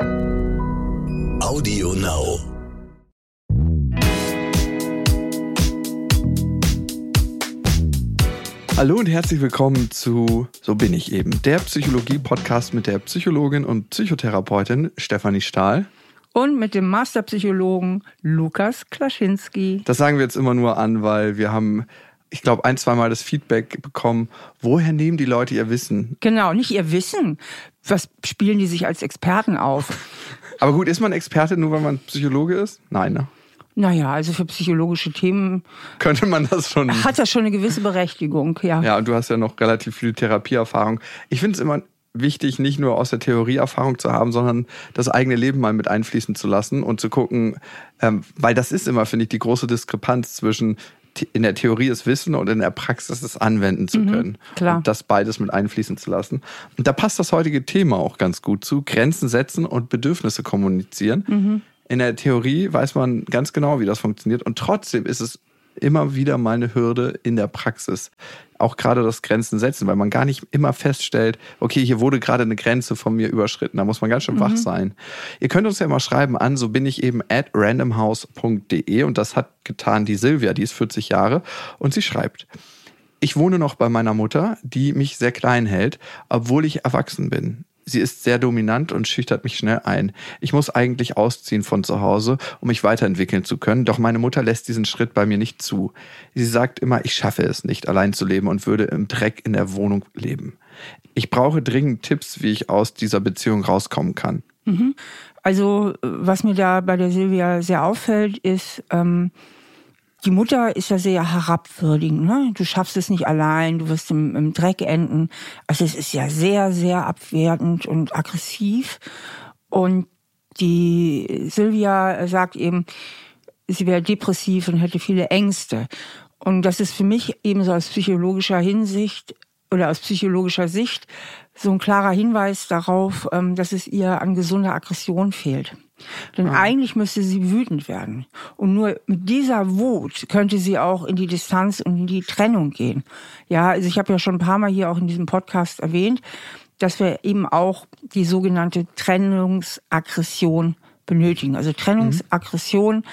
Audio Now. Hallo und herzlich willkommen zu So bin ich eben, der Psychologie-Podcast mit der Psychologin und Psychotherapeutin Stefanie Stahl. Und mit dem Masterpsychologen Lukas Klaschinski. Das sagen wir jetzt immer nur an, weil wir haben, ich glaube, ein, zweimal das Feedback bekommen, woher nehmen die Leute ihr Wissen? Genau, nicht ihr Wissen. Was spielen die sich als Experten auf? Aber gut, ist man Experte nur, weil man Psychologe ist? Nein, ne? Naja, also für psychologische Themen Könnte man das schon. hat das schon eine gewisse Berechtigung, ja. Ja, und du hast ja noch relativ viel Therapieerfahrung. Ich finde es immer wichtig, nicht nur aus der Theorie Erfahrung zu haben, sondern das eigene Leben mal mit einfließen zu lassen und zu gucken, ähm, weil das ist immer, finde ich, die große Diskrepanz zwischen in der Theorie das Wissen und in der Praxis es anwenden zu können. klar. Und das beides mit einfließen zu lassen. Und da passt das heutige Thema auch ganz gut zu. Grenzen setzen und Bedürfnisse kommunizieren. In der Theorie weiß man ganz genau, wie das funktioniert. Und trotzdem ist es immer wieder mal eine Hürde in der Praxis. Auch gerade das Grenzen setzen, weil man gar nicht immer feststellt, okay, hier wurde gerade eine Grenze von mir überschritten. Da muss man ganz schön wach sein. Ihr könnt uns ja mal schreiben an, so bin ich eben at randomhouse.de und das hat getan die Silvia, die ist 40 Jahre und sie schreibt, ich wohne noch bei meiner Mutter, die mich sehr klein hält, obwohl ich erwachsen bin. Sie ist sehr dominant und schüchtert mich schnell ein. Ich muss eigentlich ausziehen von zu Hause, um mich weiterentwickeln zu können, doch meine Mutter lässt diesen Schritt bei mir nicht zu. Sie sagt immer, ich schaffe es nicht, allein zu leben und würde im Dreck in der Wohnung leben. Ich brauche dringend Tipps, wie ich aus dieser Beziehung rauskommen kann. Also, was mir da bei der Silvia sehr auffällt, ist, ähm, die Mutter ist ja sehr herabwürdigend. Ne? Du schaffst es nicht allein, du wirst im, im Dreck enden. Also es ist ja sehr, sehr abwertend und aggressiv. Und die Silvia sagt eben, sie wäre depressiv und hätte viele Ängste. Und das ist für mich eben so aus psychologischer Hinsicht oder aus psychologischer Sicht so ein klarer Hinweis darauf, ähm, dass es ihr an gesunder Aggression fehlt. Denn eigentlich müsste sie wütend werden. Und nur mit dieser Wut könnte sie auch in die Distanz und in die Trennung gehen. Ja, also ich habe ja schon ein paar Mal hier auch in diesem Podcast erwähnt, dass wir eben auch die sogenannte Trennungsaggression benötigen. Also Trennungsaggression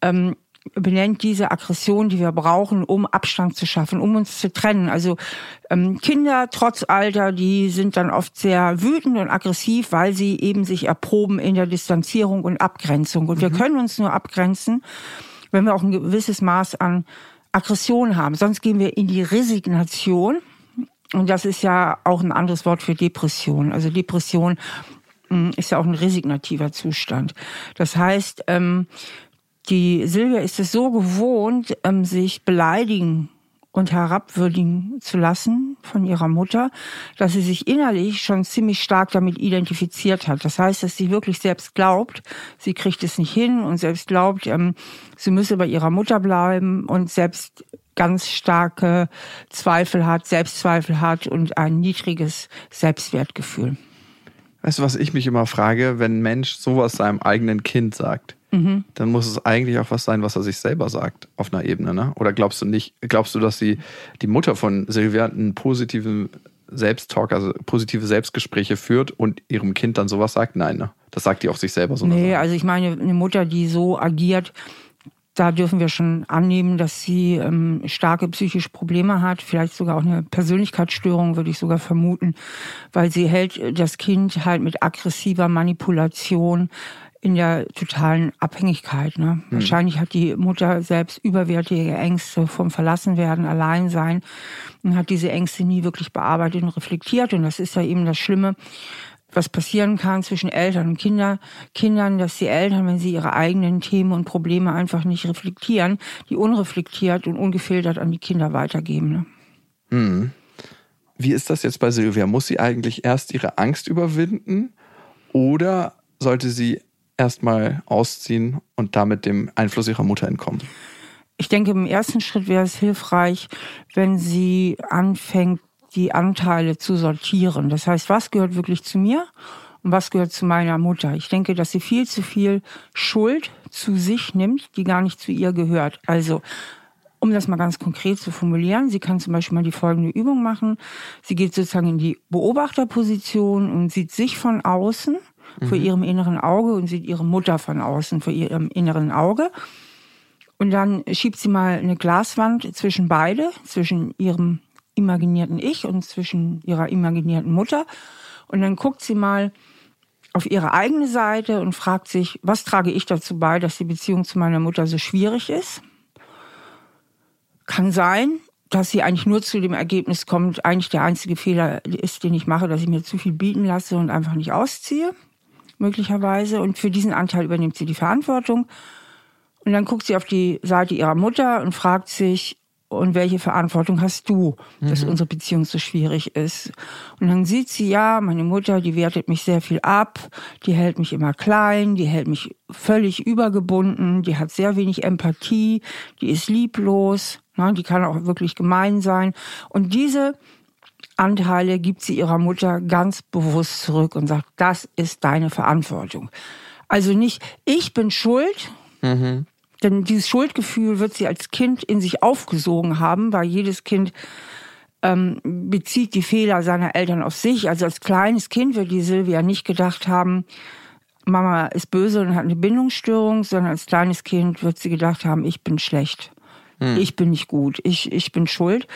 ähm, benennt diese Aggression, die wir brauchen, um Abstand zu schaffen, um uns zu trennen. Also ähm, Kinder trotz Alter, die sind dann oft sehr wütend und aggressiv, weil sie eben sich erproben in der Distanzierung und Abgrenzung. Und wir können uns nur abgrenzen, wenn wir auch ein gewisses Maß an Aggression haben. Sonst gehen wir in die Resignation. Und das ist ja auch ein anderes Wort für Depression. Also Depression mh, ist ja auch ein resignativer Zustand. Das heißt, ähm, die Silvia ist es so gewohnt, ähm, sich beleidigen und herabwürdigen zu lassen von ihrer Mutter, dass sie sich innerlich schon ziemlich stark damit identifiziert hat. Das heißt, dass sie wirklich selbst glaubt, sie kriegt es nicht hin und selbst glaubt, ähm, sie müsse bei ihrer Mutter bleiben und selbst ganz starke Zweifel hat, Selbstzweifel hat und ein niedriges Selbstwertgefühl. Weißt du, was ich mich immer frage, wenn ein Mensch sowas seinem eigenen Kind sagt? Dann muss es eigentlich auch was sein, was er sich selber sagt, auf einer Ebene, ne? Oder glaubst du nicht, glaubst du, dass sie, die Mutter von Silvia einen positiven Selbsttalk, also positive Selbstgespräche führt und ihrem Kind dann sowas sagt? Nein, ne? Das sagt die auch sich selber so. Nee, also ich meine, eine Mutter, die so agiert, da dürfen wir schon annehmen, dass sie ähm, starke psychische Probleme hat, vielleicht sogar auch eine Persönlichkeitsstörung, würde ich sogar vermuten, weil sie hält das Kind halt mit aggressiver Manipulation in der totalen Abhängigkeit. Ne? Wahrscheinlich hat die Mutter selbst überwältige Ängste vom Verlassenwerden, Alleinsein und hat diese Ängste nie wirklich bearbeitet und reflektiert. Und das ist ja eben das Schlimme, was passieren kann zwischen Eltern und Kinder, Kindern, dass die Eltern, wenn sie ihre eigenen Themen und Probleme einfach nicht reflektieren, die unreflektiert und ungefiltert an die Kinder weitergeben. Ne? Wie ist das jetzt bei Silvia? Muss sie eigentlich erst ihre Angst überwinden oder sollte sie erstmal ausziehen und damit dem Einfluss ihrer Mutter entkommen? Ich denke, im ersten Schritt wäre es hilfreich, wenn sie anfängt, die Anteile zu sortieren. Das heißt, was gehört wirklich zu mir und was gehört zu meiner Mutter? Ich denke, dass sie viel zu viel Schuld zu sich nimmt, die gar nicht zu ihr gehört. Also, um das mal ganz konkret zu formulieren, sie kann zum Beispiel mal die folgende Übung machen. Sie geht sozusagen in die Beobachterposition und sieht sich von außen vor ihrem inneren Auge und sieht ihre Mutter von außen vor ihrem inneren Auge. Und dann schiebt sie mal eine Glaswand zwischen beide, zwischen ihrem imaginierten Ich und zwischen ihrer imaginierten Mutter. Und dann guckt sie mal auf ihre eigene Seite und fragt sich, was trage ich dazu bei, dass die Beziehung zu meiner Mutter so schwierig ist? Kann sein, dass sie eigentlich nur zu dem Ergebnis kommt, eigentlich der einzige Fehler ist, den ich mache, dass ich mir zu viel bieten lasse und einfach nicht ausziehe, möglicherweise. Und für diesen Anteil übernimmt sie die Verantwortung. Und dann guckt sie auf die Seite ihrer Mutter und fragt sich, und welche Verantwortung hast du, dass mhm. unsere Beziehung so schwierig ist? Und dann sieht sie, ja, meine Mutter, die wertet mich sehr viel ab, die hält mich immer klein, die hält mich völlig übergebunden, die hat sehr wenig Empathie, die ist lieblos, ne, die kann auch wirklich gemein sein. Und diese Anteile gibt sie ihrer Mutter ganz bewusst zurück und sagt, das ist deine Verantwortung. Also nicht, ich bin schuld, mhm. Denn dieses Schuldgefühl wird sie als Kind in sich aufgesogen haben, weil jedes Kind ähm, bezieht die Fehler seiner Eltern auf sich. Also als kleines Kind wird die Silvia nicht gedacht haben, Mama ist böse und hat eine Bindungsstörung, sondern als kleines Kind wird sie gedacht haben, ich bin schlecht, hm. ich bin nicht gut, ich, ich bin schuld.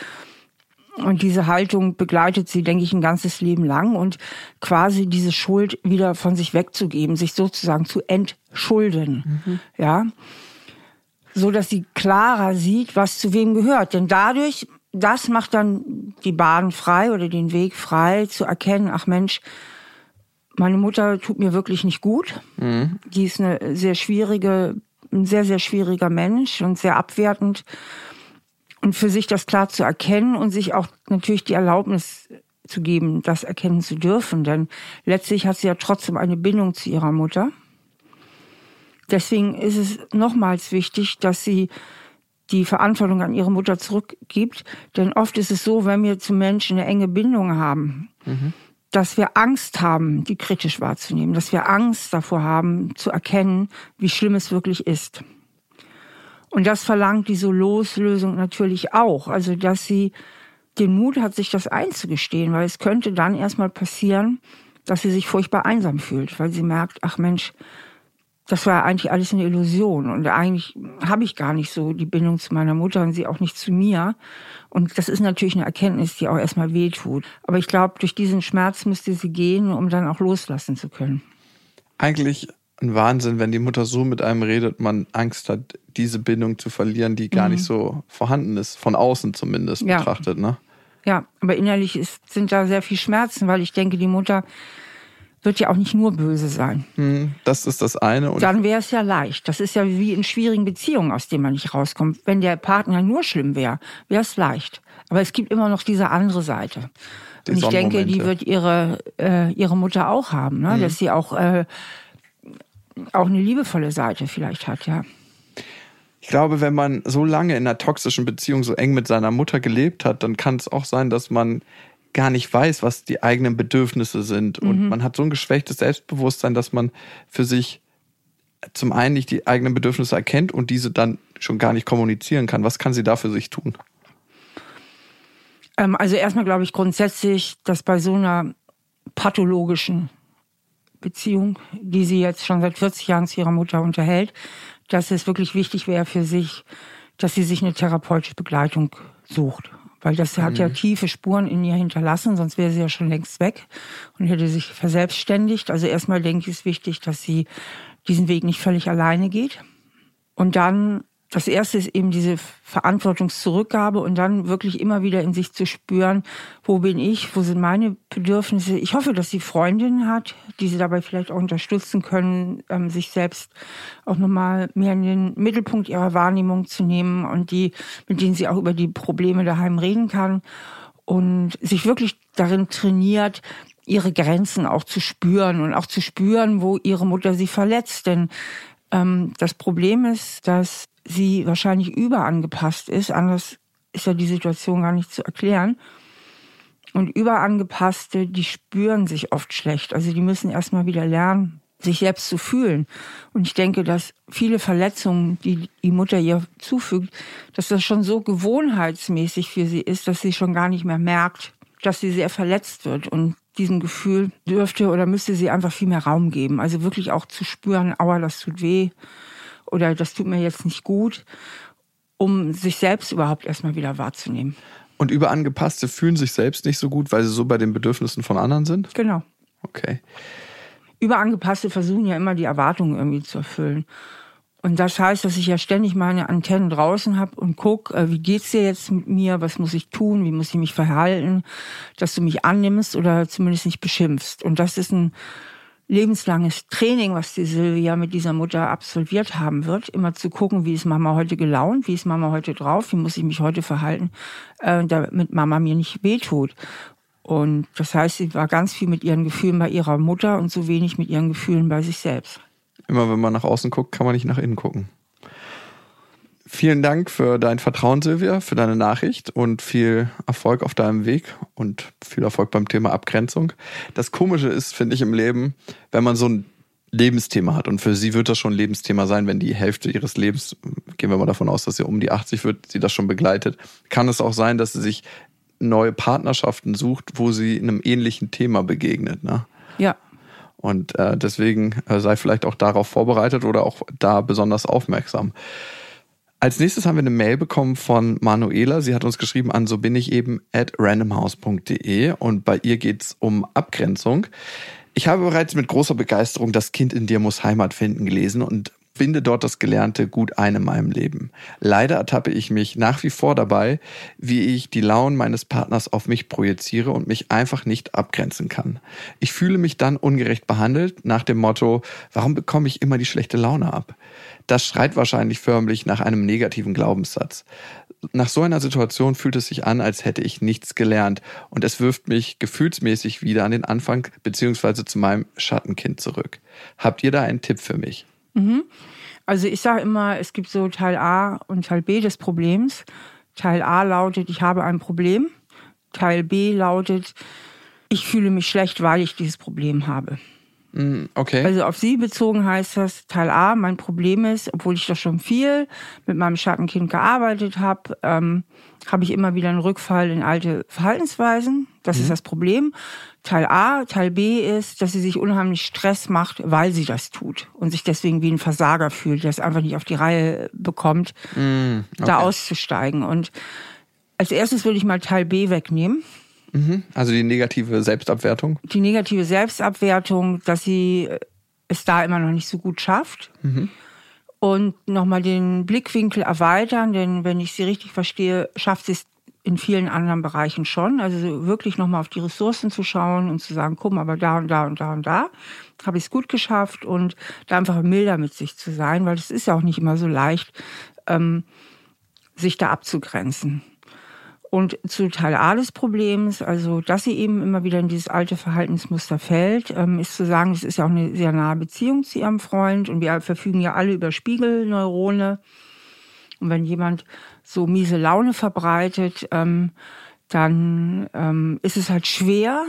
Und diese Haltung begleitet sie, denke ich, ein ganzes Leben lang und quasi diese Schuld wieder von sich wegzugeben, sich sozusagen zu entschulden. Mhm. Ja so dass sie klarer sieht, was zu wem gehört. Denn dadurch, das macht dann die Bahn frei oder den Weg frei, zu erkennen, ach Mensch, meine Mutter tut mir wirklich nicht gut. Mhm. Die ist eine sehr schwierige, ein sehr, sehr schwieriger Mensch und sehr abwertend. Und für sich das klar zu erkennen und sich auch natürlich die Erlaubnis zu geben, das erkennen zu dürfen. Denn letztlich hat sie ja trotzdem eine Bindung zu ihrer Mutter. Deswegen ist es nochmals wichtig, dass sie die Verantwortung an ihre Mutter zurückgibt. Denn oft ist es so, wenn wir zu Menschen eine enge Bindung haben, mhm. dass wir Angst haben, die kritisch wahrzunehmen, dass wir Angst davor haben, zu erkennen, wie schlimm es wirklich ist. Und das verlangt diese Loslösung natürlich auch. Also, dass sie den Mut hat, sich das einzugestehen, weil es könnte dann erstmal passieren, dass sie sich furchtbar einsam fühlt, weil sie merkt, ach Mensch, das war eigentlich alles eine Illusion. Und eigentlich habe ich gar nicht so die Bindung zu meiner Mutter und sie auch nicht zu mir. Und das ist natürlich eine Erkenntnis, die auch erstmal wehtut. Aber ich glaube, durch diesen Schmerz müsste sie gehen, um dann auch loslassen zu können. Eigentlich ein Wahnsinn, wenn die Mutter so mit einem redet, man Angst hat, diese Bindung zu verlieren, die gar mhm. nicht so vorhanden ist, von außen zumindest ja. betrachtet, ne? Ja, aber innerlich ist, sind da sehr viel Schmerzen, weil ich denke, die Mutter wird ja auch nicht nur böse sein. Hm, das ist das eine. Und Dann wäre es ja leicht. Das ist ja wie in schwierigen Beziehungen, aus denen man nicht rauskommt. Wenn der Partner nur schlimm wäre, wäre es leicht. Aber es gibt immer noch diese andere Seite. Die und ich denke, die wird ihre, äh, ihre Mutter auch haben, ne? Mhm. dass sie auch, äh, auch eine liebevolle Seite vielleicht hat, ja. Ich glaube, wenn man so lange in einer toxischen Beziehung so eng mit seiner Mutter gelebt hat, dann kann es auch sein, dass man gar nicht weiß, was die eigenen Bedürfnisse sind. Und mhm. man hat so ein geschwächtes Selbstbewusstsein, dass man für sich zum einen nicht die eigenen Bedürfnisse erkennt und diese dann schon gar nicht kommunizieren kann. Was kann sie da für sich tun? Ähm, also erstmal glaube ich grundsätzlich, dass bei so einer pathologischen Beziehung, die sie jetzt schon seit 40 Jahren zu ihrer Mutter unterhält, dass es wirklich wichtig wäre für sich, dass sie sich eine therapeutische Begleitung sucht. Weil das hat ja mhm. tiefe Spuren in ihr hinterlassen, sonst wäre sie ja schon längst weg und hätte sich verselbstständigt. Also erstmal denke ich, ist wichtig, dass sie diesen Weg nicht völlig alleine geht. Und dann das erste ist eben diese Verantwortungszurückgabe und dann wirklich immer wieder in sich zu spüren, wo bin ich, wo sind meine Bedürfnisse. Ich hoffe, dass sie Freundinnen hat, die sie dabei vielleicht auch unterstützen können, ähm, sich selbst auch nochmal mehr in den Mittelpunkt ihrer Wahrnehmung zu nehmen und die, mit denen sie auch über die Probleme daheim reden kann und sich wirklich darin trainiert, ihre Grenzen auch zu spüren und auch zu spüren, wo ihre Mutter sie verletzt. Denn ähm, das Problem ist, dass sie wahrscheinlich überangepasst ist. Anders ist ja die Situation gar nicht zu erklären. Und Überangepasste, die spüren sich oft schlecht. Also die müssen erstmal wieder lernen, sich selbst zu fühlen. Und ich denke, dass viele Verletzungen, die die Mutter ihr zufügt, dass das schon so gewohnheitsmäßig für sie ist, dass sie schon gar nicht mehr merkt, dass sie sehr verletzt wird. Und diesem Gefühl dürfte oder müsste sie einfach viel mehr Raum geben. Also wirklich auch zu spüren, aua, das tut weh oder das tut mir jetzt nicht gut, um sich selbst überhaupt erstmal wieder wahrzunehmen. Und Überangepasste fühlen sich selbst nicht so gut, weil sie so bei den Bedürfnissen von anderen sind? Genau. Okay. Überangepasste versuchen ja immer die Erwartungen irgendwie zu erfüllen. Und das heißt, dass ich ja ständig meine Antennen draußen habe und guck, äh, wie geht's dir jetzt mit mir, was muss ich tun, wie muss ich mich verhalten, dass du mich annimmst oder zumindest nicht beschimpfst. Und das ist ein lebenslanges Training, was die Silvia mit dieser Mutter absolviert haben wird, immer zu gucken, wie ist Mama heute gelaunt, wie ist Mama heute drauf, wie muss ich mich heute verhalten, äh, damit Mama mir nicht wehtut. Und das heißt, sie war ganz viel mit ihren Gefühlen bei ihrer Mutter und so wenig mit ihren Gefühlen bei sich selbst. Immer wenn man nach außen guckt, kann man nicht nach innen gucken. Vielen Dank für dein Vertrauen, Silvia, für deine Nachricht und viel Erfolg auf deinem Weg und viel Erfolg beim Thema Abgrenzung. Das Komische ist, finde ich, im Leben, wenn man so ein Lebensthema hat und für sie wird das schon ein Lebensthema sein, wenn die Hälfte ihres Lebens, gehen wir mal davon aus, dass sie um die 80 wird, sie das schon begleitet, kann es auch sein, dass sie sich neue Partnerschaften sucht, wo sie einem ähnlichen Thema begegnet. Ne? Ja. Und äh, deswegen äh, sei vielleicht auch darauf vorbereitet oder auch da besonders aufmerksam. Als nächstes haben wir eine Mail bekommen von Manuela. Sie hat uns geschrieben an so bin ich eben at randomhouse.de und bei ihr geht's um Abgrenzung. Ich habe bereits mit großer Begeisterung Das Kind in dir muss Heimat finden gelesen und finde dort das Gelernte gut ein in meinem Leben. Leider ertappe ich mich nach wie vor dabei, wie ich die Launen meines Partners auf mich projiziere und mich einfach nicht abgrenzen kann. Ich fühle mich dann ungerecht behandelt nach dem Motto, warum bekomme ich immer die schlechte Laune ab? Das schreit wahrscheinlich förmlich nach einem negativen Glaubenssatz. Nach so einer Situation fühlt es sich an, als hätte ich nichts gelernt und es wirft mich gefühlsmäßig wieder an den Anfang beziehungsweise zu meinem Schattenkind zurück. Habt ihr da einen Tipp für mich? Mhm. Also ich sage immer, es gibt so Teil A und Teil B des Problems. Teil A lautet, ich habe ein Problem. Teil B lautet, ich fühle mich schlecht, weil ich dieses Problem habe. Mm, okay. Also auf sie bezogen heißt das, Teil A, mein Problem ist, obwohl ich doch schon viel mit meinem Schattenkind gearbeitet habe, ähm, habe ich immer wieder einen Rückfall in alte Verhaltensweisen. Das mhm. ist das Problem. Teil A, Teil B ist, dass sie sich unheimlich Stress macht, weil sie das tut und sich deswegen wie ein Versager fühlt, der es einfach nicht auf die Reihe bekommt, mm, okay. da auszusteigen. Und als erstes würde ich mal Teil B wegnehmen. Mhm. Also die negative Selbstabwertung? Die negative Selbstabwertung, dass sie es da immer noch nicht so gut schafft. Mhm. Und nochmal den Blickwinkel erweitern, denn wenn ich sie richtig verstehe, schafft sie es in vielen anderen Bereichen schon. Also wirklich nochmal auf die Ressourcen zu schauen und zu sagen, guck mal, aber da und da und da und da habe ich es gut geschafft und da einfach milder mit sich zu sein, weil es ist ja auch nicht immer so leicht, ähm, sich da abzugrenzen. Und zu Teil A des Problems, also dass sie eben immer wieder in dieses alte Verhaltensmuster fällt, ähm, ist zu sagen, es ist ja auch eine sehr nahe Beziehung zu ihrem Freund und wir verfügen ja alle über Spiegelneurone. Und wenn jemand so miese Laune verbreitet, ähm, dann ähm, ist es halt schwer,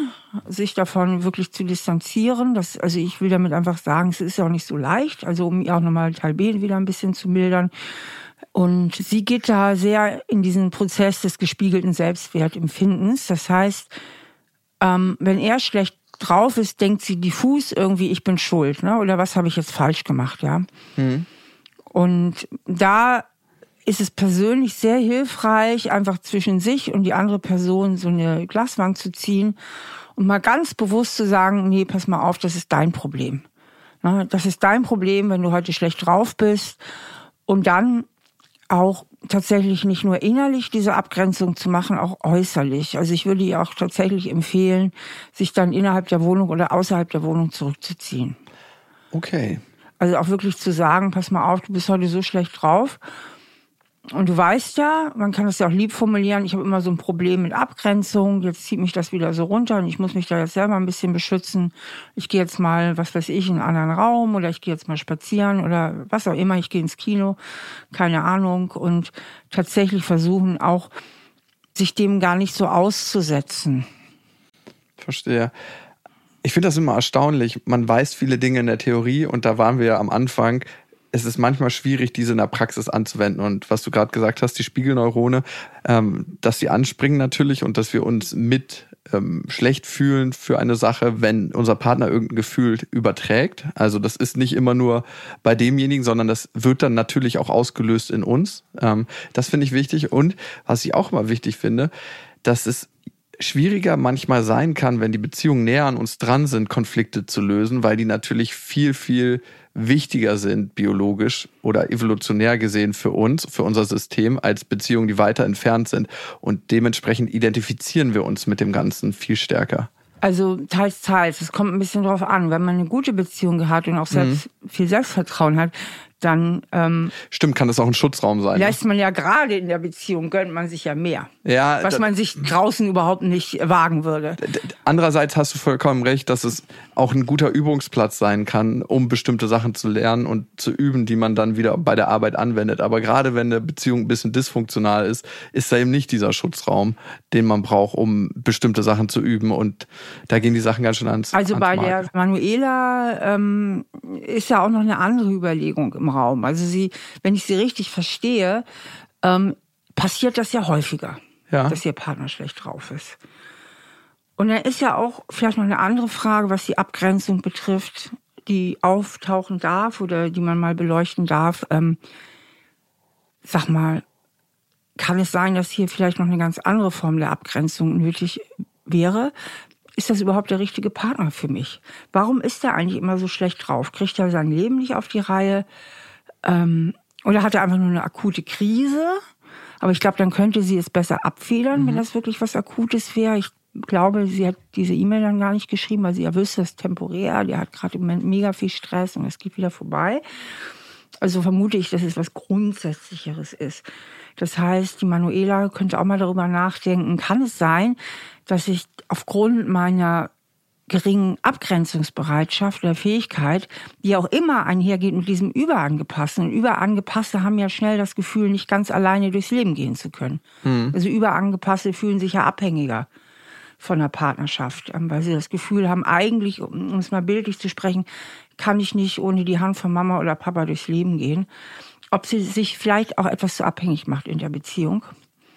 sich davon wirklich zu distanzieren. Das, also ich will damit einfach sagen, es ist ja auch nicht so leicht. Also um ihr auch nochmal Teil B wieder ein bisschen zu mildern, und sie geht da sehr in diesen Prozess des gespiegelten Selbstwertempfindens. Das heißt, ähm, wenn er schlecht drauf ist, denkt sie diffus irgendwie, ich bin schuld, ne? Oder was habe ich jetzt falsch gemacht, ja? Mhm. Und da ist es persönlich sehr hilfreich, einfach zwischen sich und die andere Person so eine Glaswand zu ziehen und mal ganz bewusst zu sagen, nee, pass mal auf, das ist dein Problem. Ne? Das ist dein Problem, wenn du heute schlecht drauf bist. Und dann auch tatsächlich nicht nur innerlich diese Abgrenzung zu machen, auch äußerlich. Also ich würde ihr auch tatsächlich empfehlen, sich dann innerhalb der Wohnung oder außerhalb der Wohnung zurückzuziehen. Okay. Also auch wirklich zu sagen, pass mal auf, du bist heute so schlecht drauf und du weißt ja, man kann das ja auch lieb formulieren, ich habe immer so ein Problem mit Abgrenzung, jetzt zieht mich das wieder so runter und ich muss mich da jetzt selber ein bisschen beschützen. Ich gehe jetzt mal, was weiß ich, in einen anderen Raum oder ich gehe jetzt mal spazieren oder was auch immer, ich gehe ins Kino, keine Ahnung. Und tatsächlich versuchen auch, sich dem gar nicht so auszusetzen. Verstehe. Ich finde das immer erstaunlich. Man weiß viele Dinge in der Theorie und da waren wir ja am Anfang es ist manchmal schwierig, diese in der Praxis anzuwenden. Und was du gerade gesagt hast, die Spiegelneurone, ähm, dass sie anspringen natürlich und dass wir uns mit ähm, schlecht fühlen für eine Sache, wenn unser Partner irgendein Gefühl überträgt. Also das ist nicht immer nur bei demjenigen, sondern das wird dann natürlich auch ausgelöst in uns. Ähm, das finde ich wichtig. Und was ich auch immer wichtig finde, dass es schwieriger manchmal sein kann, wenn die Beziehungen näher an uns dran sind, Konflikte zu lösen, weil die natürlich viel, viel wichtiger sind biologisch oder evolutionär gesehen für uns, für unser System, als Beziehungen, die weiter entfernt sind. Und dementsprechend identifizieren wir uns mit dem Ganzen viel stärker. Also teils, teils. Es kommt ein bisschen drauf an. Wenn man eine gute Beziehung hat und auch selbst mhm. viel Selbstvertrauen hat, dann ähm, stimmt, kann das auch ein Schutzraum sein. Ne? Lässt man ja gerade in der Beziehung gönnt man sich ja mehr, ja, was man sich draußen überhaupt nicht wagen würde. Andererseits hast du vollkommen recht, dass es auch ein guter Übungsplatz sein kann, um bestimmte Sachen zu lernen und zu üben, die man dann wieder bei der Arbeit anwendet. Aber gerade wenn eine Beziehung ein bisschen dysfunktional ist, ist da eben nicht dieser Schutzraum, den man braucht, um bestimmte Sachen zu üben. Und da gehen die Sachen ganz schön ans. Also ans bei Mark. der Manuela ähm, ist ja auch noch eine andere Überlegung im Raum. Also sie, wenn ich sie richtig verstehe, ähm, passiert das ja häufiger, ja. dass ihr Partner schlecht drauf ist. Und dann ist ja auch vielleicht noch eine andere Frage, was die Abgrenzung betrifft, die auftauchen darf oder die man mal beleuchten darf. Ähm, sag mal, kann es sein, dass hier vielleicht noch eine ganz andere Form der Abgrenzung nötig wäre? Ist das überhaupt der richtige Partner für mich? Warum ist er eigentlich immer so schlecht drauf? Kriegt er sein Leben nicht auf die Reihe? Ähm, oder hat er einfach nur eine akute Krise? Aber ich glaube, dann könnte sie es besser abfedern, mhm. wenn das wirklich was Akutes wäre. Ich glaube, sie hat diese E-Mail dann gar nicht geschrieben, weil sie ja wüsste, es ist temporär. Der hat gerade im Moment mega viel Stress und es geht wieder vorbei. Also vermute ich, dass es was Grundsätzlicheres ist. Das heißt, die Manuela könnte auch mal darüber nachdenken, kann es sein, dass ich aufgrund meiner geringen Abgrenzungsbereitschaft oder Fähigkeit, die auch immer einhergeht mit diesem Überangepassten. Und Überangepasste haben ja schnell das Gefühl, nicht ganz alleine durchs Leben gehen zu können. Mhm. Also Überangepasste fühlen sich ja abhängiger von der Partnerschaft, ähm, weil sie das Gefühl haben, eigentlich, um es mal bildlich zu sprechen, kann ich nicht ohne die Hand von Mama oder Papa durchs Leben gehen. Ob sie sich vielleicht auch etwas zu abhängig macht in der Beziehung.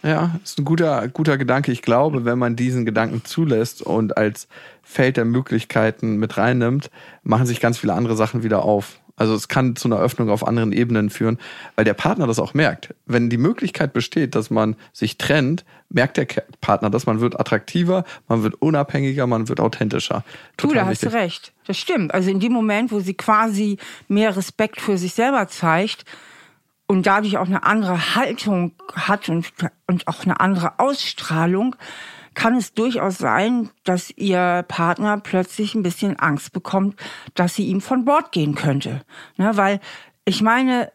Ja, ist ein guter, guter Gedanke. Ich glaube, wenn man diesen Gedanken zulässt und als Feld der Möglichkeiten mit reinnimmt, machen sich ganz viele andere Sachen wieder auf. Also es kann zu einer Öffnung auf anderen Ebenen führen, weil der Partner das auch merkt. Wenn die Möglichkeit besteht, dass man sich trennt, merkt der Partner das, man wird attraktiver, man wird unabhängiger, man wird authentischer. Total du, da hast du recht. Das stimmt. Also in dem Moment, wo sie quasi mehr Respekt für sich selber zeigt, und dadurch auch eine andere Haltung hat und, und auch eine andere Ausstrahlung, kann es durchaus sein, dass ihr Partner plötzlich ein bisschen Angst bekommt, dass sie ihm von Bord gehen könnte. Ne, weil ich meine,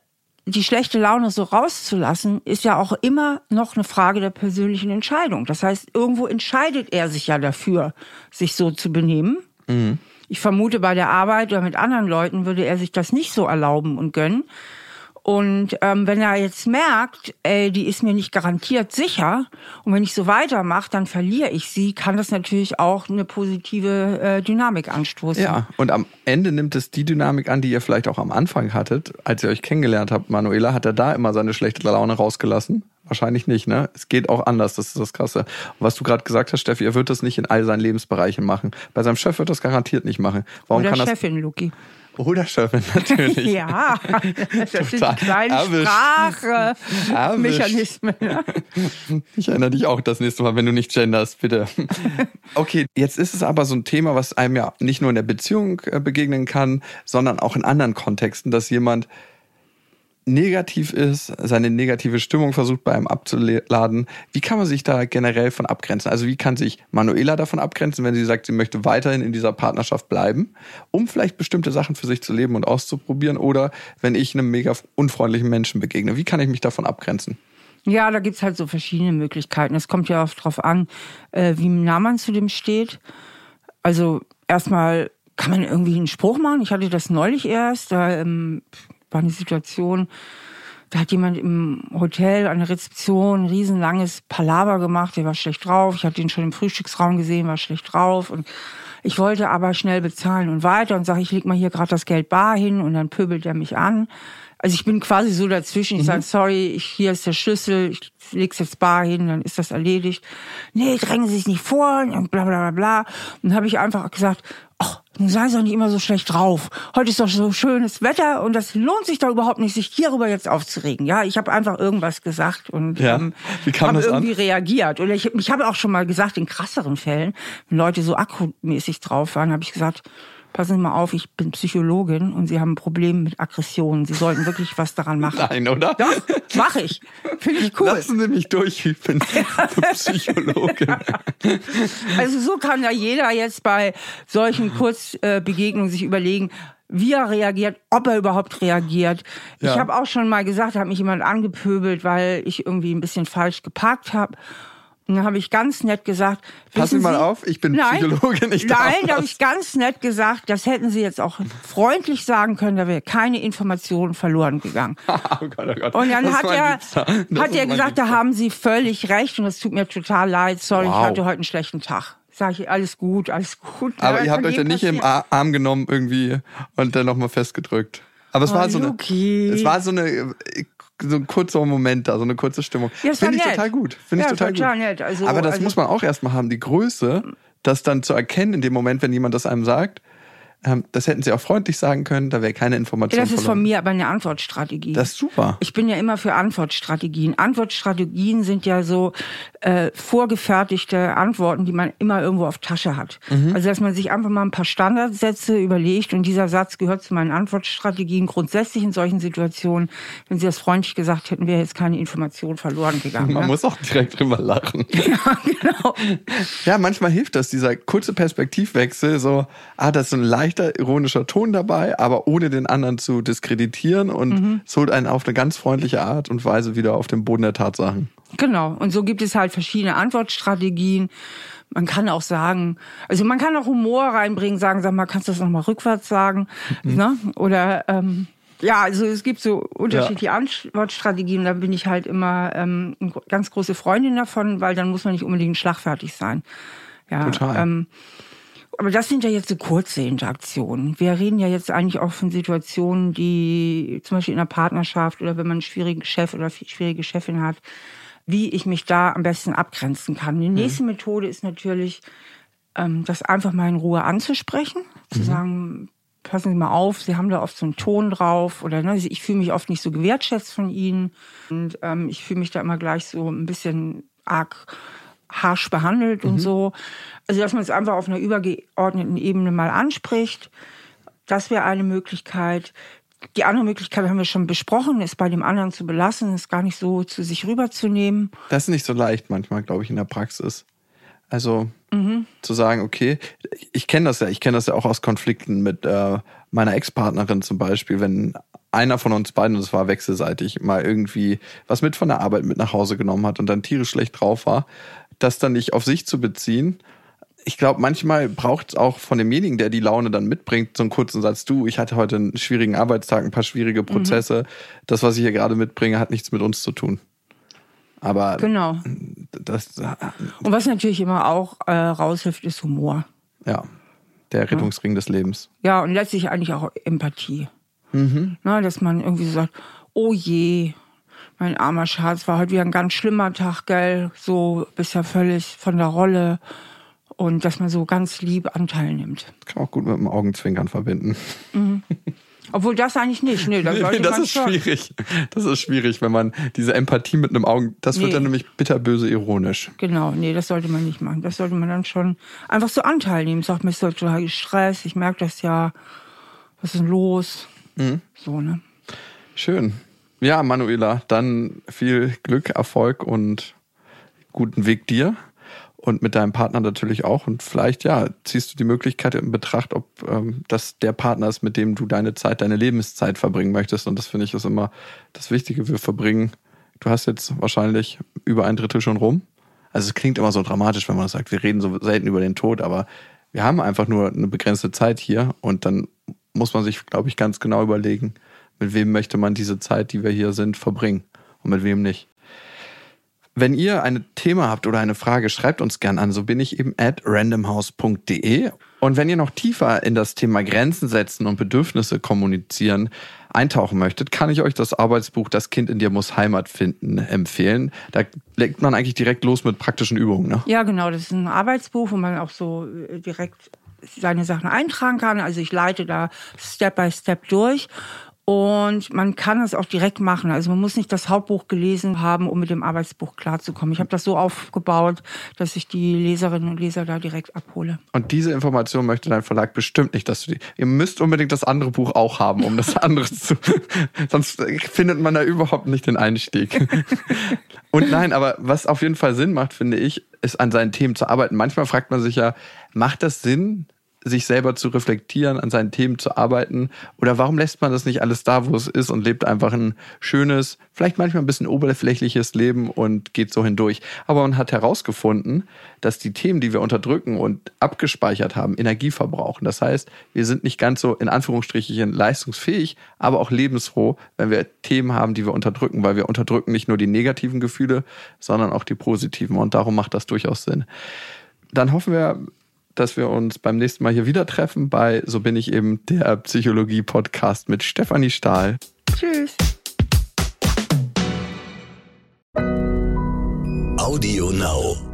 die schlechte Laune so rauszulassen, ist ja auch immer noch eine Frage der persönlichen Entscheidung. Das heißt, irgendwo entscheidet er sich ja dafür, sich so zu benehmen. Mhm. Ich vermute, bei der Arbeit oder mit anderen Leuten würde er sich das nicht so erlauben und gönnen. Und ähm, wenn er jetzt merkt, ey, die ist mir nicht garantiert sicher und wenn ich so weitermache, dann verliere ich sie, kann das natürlich auch eine positive äh, Dynamik anstoßen. Ja, und am Ende nimmt es die Dynamik an, die ihr vielleicht auch am Anfang hattet, als ihr euch kennengelernt habt, Manuela. Hat er da immer seine schlechte Laune rausgelassen? Wahrscheinlich nicht, ne? Es geht auch anders, das ist das Krasse. Was du gerade gesagt hast, Steffi, er wird das nicht in all seinen Lebensbereichen machen. Bei seinem Chef wird das garantiert nicht machen. Warum Oder kann Chefin, das, Luki. Oder Chefin, natürlich. ja, das sind die kleinen Sprachmechanismen. Ja. Ich erinnere dich auch das nächste Mal, wenn du nicht genderst, bitte. Okay, jetzt ist es aber so ein Thema, was einem ja nicht nur in der Beziehung äh, begegnen kann, sondern auch in anderen Kontexten, dass jemand negativ ist, seine negative Stimmung versucht bei einem abzuladen. Wie kann man sich da generell von abgrenzen? Also wie kann sich Manuela davon abgrenzen, wenn sie sagt, sie möchte weiterhin in dieser Partnerschaft bleiben, um vielleicht bestimmte Sachen für sich zu leben und auszuprobieren? Oder wenn ich einem mega unfreundlichen Menschen begegne, wie kann ich mich davon abgrenzen? Ja, da gibt's halt so verschiedene Möglichkeiten. Es kommt ja oft drauf an, äh, wie nah man zu dem steht. Also erstmal kann man irgendwie einen Spruch machen. Ich hatte das neulich erst. Da ähm, war eine Situation, da hat jemand im Hotel an der Rezeption ein riesenlanges Palaver gemacht, der war schlecht drauf. Ich hatte ihn schon im Frühstücksraum gesehen, war schlecht drauf. Und Ich wollte aber schnell bezahlen und weiter und sage, ich leg mal hier gerade das Geld bar hin und dann pöbelt er mich an. Also ich bin quasi so dazwischen. Ich mhm. sage, sorry, ich, hier ist der Schlüssel, ich leg's jetzt bar hin, dann ist das erledigt. Nee, drängen Sie sich nicht vor und bla bla bla bla. Und dann habe ich einfach gesagt, ach, nun sei doch nicht immer so schlecht drauf. Heute ist doch so schönes Wetter und das lohnt sich doch überhaupt nicht, sich hierüber jetzt aufzuregen. Ja, ich habe einfach irgendwas gesagt und ja. ähm, habe irgendwie an? reagiert. Und ich, ich habe auch schon mal gesagt, in krasseren Fällen, wenn Leute so akkumäßig drauf waren, habe ich gesagt, passen Sie mal auf, ich bin Psychologin und Sie haben ein Problem mit Aggressionen. Sie sollten wirklich was daran machen. Nein, oder? Doch, mache ich. Finde ich cool. Lassen Sie mich durch, ich bin Psychologin. Also so kann ja jeder jetzt bei solchen Kurzbegegnungen sich überlegen, wie er reagiert, ob er überhaupt reagiert. Ja. Ich habe auch schon mal gesagt, hat mich jemand angepöbelt, weil ich irgendwie ein bisschen falsch geparkt habe. Dann habe ich ganz nett gesagt, passen Sie mal auf, ich bin nein, Psychologin, ich Nein, da habe ich ganz nett gesagt, das hätten Sie jetzt auch freundlich sagen können, da wäre keine Information verloren gegangen. oh Gott, oh Gott. Und dann das hat er, hat er gesagt, da haben Sie völlig recht und es tut mir total leid, sorry, wow. ich hatte heute einen schlechten Tag. Sag ich, alles gut, alles gut. Aber ja, ihr habt euch ja nicht im Arm genommen irgendwie und dann nochmal festgedrückt. Aber es oh, war so eine, es war so eine so ein kurzer Moment da, so eine kurze Stimmung. Ja, Finde ich nett. total gut. Finde ja, ich total, total gut. Nett. Also, Aber das also, muss man auch erstmal haben, die Größe, das dann zu erkennen in dem Moment, wenn jemand das einem sagt das hätten Sie auch freundlich sagen können, da wäre keine Information. Das ist verloren. von mir aber eine Antwortstrategie. Das ist super. Ich bin ja immer für Antwortstrategien. Antwortstrategien sind ja so äh, vorgefertigte Antworten, die man immer irgendwo auf Tasche hat. Mhm. Also dass man sich einfach mal ein paar Standardsätze überlegt und dieser Satz gehört zu meinen Antwortstrategien. Grundsätzlich in solchen Situationen, wenn Sie das freundlich gesagt hätten, wäre jetzt keine Information verloren gegangen. Man ne? muss auch direkt drüber lachen. ja, genau. Ja, manchmal hilft das, dieser kurze Perspektivwechsel, so, ah, das ist so ein leicht leichter ironischer Ton dabei, aber ohne den anderen zu diskreditieren und mhm. es holt einen auf eine ganz freundliche Art und Weise wieder auf den Boden der Tatsachen. Genau. Und so gibt es halt verschiedene Antwortstrategien. Man kann auch sagen, also man kann auch Humor reinbringen, sagen, sag mal, kannst du das nochmal rückwärts sagen? Mhm. Ne? Oder ähm, ja, also es gibt so unterschiedliche ja. Antwortstrategien. Da bin ich halt immer ähm, eine ganz große Freundin davon, weil dann muss man nicht unbedingt schlagfertig sein. Ja, Total. Ähm, aber das sind ja jetzt so kurze Interaktionen. Wir reden ja jetzt eigentlich auch von Situationen, die zum Beispiel in einer Partnerschaft oder wenn man einen schwierigen Chef oder schwierige Chefin hat, wie ich mich da am besten abgrenzen kann. Die nächste mhm. Methode ist natürlich, ähm, das einfach mal in Ruhe anzusprechen, zu mhm. sagen, passen Sie mal auf, Sie haben da oft so einen Ton drauf oder ne, ich fühle mich oft nicht so gewertschätzt von Ihnen und ähm, ich fühle mich da immer gleich so ein bisschen arg harsch behandelt mhm. und so. Also dass man es einfach auf einer übergeordneten Ebene mal anspricht, das wäre eine Möglichkeit. Die andere Möglichkeit haben wir schon besprochen, ist bei dem anderen zu belassen, es gar nicht so zu sich rüberzunehmen. Das ist nicht so leicht manchmal, glaube ich, in der Praxis. Also mhm. zu sagen, okay, ich kenne das ja, ich kenne das ja auch aus Konflikten mit äh, meiner Ex-Partnerin zum Beispiel, wenn einer von uns beiden, und es war wechselseitig, mal irgendwie was mit von der Arbeit mit nach Hause genommen hat und dann tierisch schlecht drauf war, das dann nicht auf sich zu beziehen. Ich glaube, manchmal braucht es auch von demjenigen, der die Laune dann mitbringt, so einen kurzen Satz, du, ich hatte heute einen schwierigen Arbeitstag, ein paar schwierige Prozesse. Mhm. Das, was ich hier gerade mitbringe, hat nichts mit uns zu tun. Aber genau. Das, Und was natürlich immer auch äh, raushilft, ist Humor. Ja, der Rettungsring ja. des Lebens. Ja, und letztlich eigentlich auch Empathie. Mhm. Na, dass man irgendwie so sagt, oh je, mein armer Schatz, war heute wieder ein ganz schlimmer Tag, gell? So bist ja völlig von der Rolle. Und dass man so ganz lieb Anteil nimmt. Kann man auch gut mit dem Augenzwinkern verbinden. Mhm. Obwohl das eigentlich nicht. Nee, das, nee, das ist schon. schwierig. Das ist schwierig, wenn man diese Empathie mit einem Augen, das nee. wird dann nämlich bitterböse ironisch. Genau, nee, das sollte man nicht machen. Das sollte man dann schon einfach so Anteil nehmen. Sagt, mir ist total Stress, ich merke das ja. Was ist denn los? Mhm. So, ne? Schön. Ja, Manuela, dann viel Glück, Erfolg und guten Weg dir und mit deinem Partner natürlich auch. Und vielleicht, ja, ziehst du die Möglichkeit in Betracht, ob ähm, das der Partner ist, mit dem du deine Zeit, deine Lebenszeit verbringen möchtest. Und das finde ich ist immer das Wichtige. Wir verbringen, du hast jetzt wahrscheinlich über ein Drittel schon rum. Also es klingt immer so dramatisch, wenn man das sagt, wir reden so selten über den Tod, aber wir haben einfach nur eine begrenzte Zeit hier und dann muss man sich, glaube ich, ganz genau überlegen, mit wem möchte man diese Zeit, die wir hier sind, verbringen und mit wem nicht. Wenn ihr ein Thema habt oder eine Frage, schreibt uns gern an. So bin ich eben at randomhouse.de. Und wenn ihr noch tiefer in das Thema Grenzen setzen und Bedürfnisse kommunizieren eintauchen möchtet, kann ich euch das Arbeitsbuch Das Kind in dir muss Heimat finden empfehlen. Da legt man eigentlich direkt los mit praktischen Übungen. Ne? Ja, genau. Das ist ein Arbeitsbuch, wo man auch so äh, direkt seine Sachen eintragen kann. Also ich leite da Step by Step durch. Und man kann es auch direkt machen. Also man muss nicht das Hauptbuch gelesen haben, um mit dem Arbeitsbuch klarzukommen. Ich habe das so aufgebaut, dass ich die Leserinnen und Leser da direkt abhole. Und diese Information möchte dein Verlag bestimmt nicht, dass du die. Ihr müsst unbedingt das andere Buch auch haben, um das andere zu. Sonst findet man da überhaupt nicht den Einstieg. und nein, aber was auf jeden Fall Sinn macht, finde ich, ist an seinen Themen zu arbeiten. Manchmal fragt man sich ja, macht das Sinn, sich selber zu reflektieren, an seinen Themen zu arbeiten? Oder warum lässt man das nicht alles da, wo es ist und lebt einfach ein schönes, vielleicht manchmal ein bisschen oberflächliches Leben und geht so hindurch? Aber man hat herausgefunden, dass die Themen, die wir unterdrücken und abgespeichert haben, Energie verbrauchen. Das heißt, wir sind nicht ganz so in Anführungsstrichen leistungsfähig, aber auch lebensfroh, wenn wir Themen haben, die wir unterdrücken, weil wir unterdrücken nicht nur die negativen Gefühle, sondern auch die positiven. Und darum macht das durchaus Sinn. Dann hoffen wir, dass wir uns beim nächsten Mal hier wieder treffen bei So bin ich eben der Psychologie-Podcast mit Stefanie Stahl. Tschüss. Audio Now.